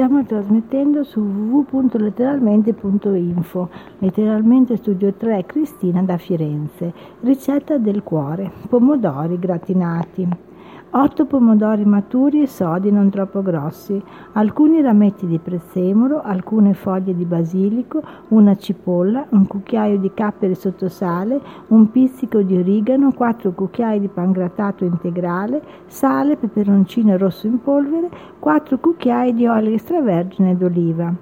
Stiamo trasmettendo su www.letteralmente.info. Letteralmente Studio 3 Cristina da Firenze. Ricetta del cuore. Pomodori gratinati. 8 pomodori maturi e sodi non troppo grossi, alcuni rametti di prezzemolo, alcune foglie di basilico, una cipolla, un cucchiaio di capperi sotto sale, un pizzico di origano, 4 cucchiai di pangrattato integrale, sale, peperoncino rosso in polvere, 4 cucchiai di olio extravergine d'oliva.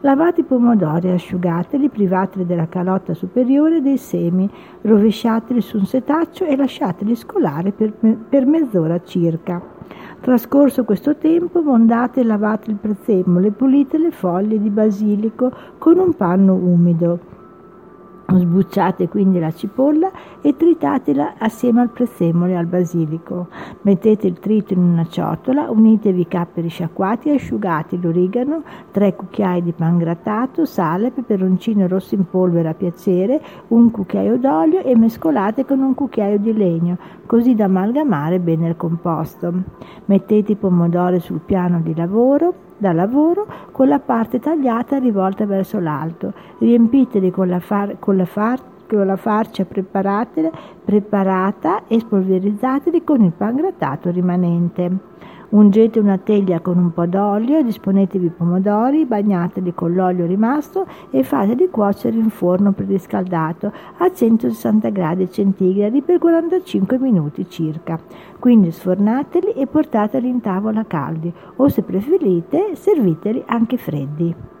Lavate i pomodori, asciugateli, privateli della calotta superiore e dei semi, rovesciateli su un setaccio e lasciateli scolare per, per mezz'ora circa. Trascorso questo tempo, mondate e lavate il prezzemolo e pulite le foglie di basilico con un panno umido. Sbucciate quindi la cipolla e tritatela assieme al prezzemolo e al basilico. Mettete il trito in una ciotola, unitevi i capperi sciacquati e asciugati l'origano, tre cucchiai di pan grattato, sale, peperoncino rosso in polvere a piacere, un cucchiaio d'olio e mescolate con un cucchiaio di legno, così da amalgamare bene il composto. Mettete i pomodori sul piano di lavoro, da lavoro con la parte tagliata rivolta verso l'alto. Riempiteli con la, far, con la, far, con la farcia preparata e spolverizzateli con il pan grattato rimanente. Ungete una teglia con un po' d'olio, disponetevi i pomodori, bagnateli con l'olio rimasto e fateli cuocere in forno preriscaldato a 160 gradi centigradi per 45 minuti circa. Quindi sfornateli e portateli in tavola caldi o se preferite serviteli anche freddi.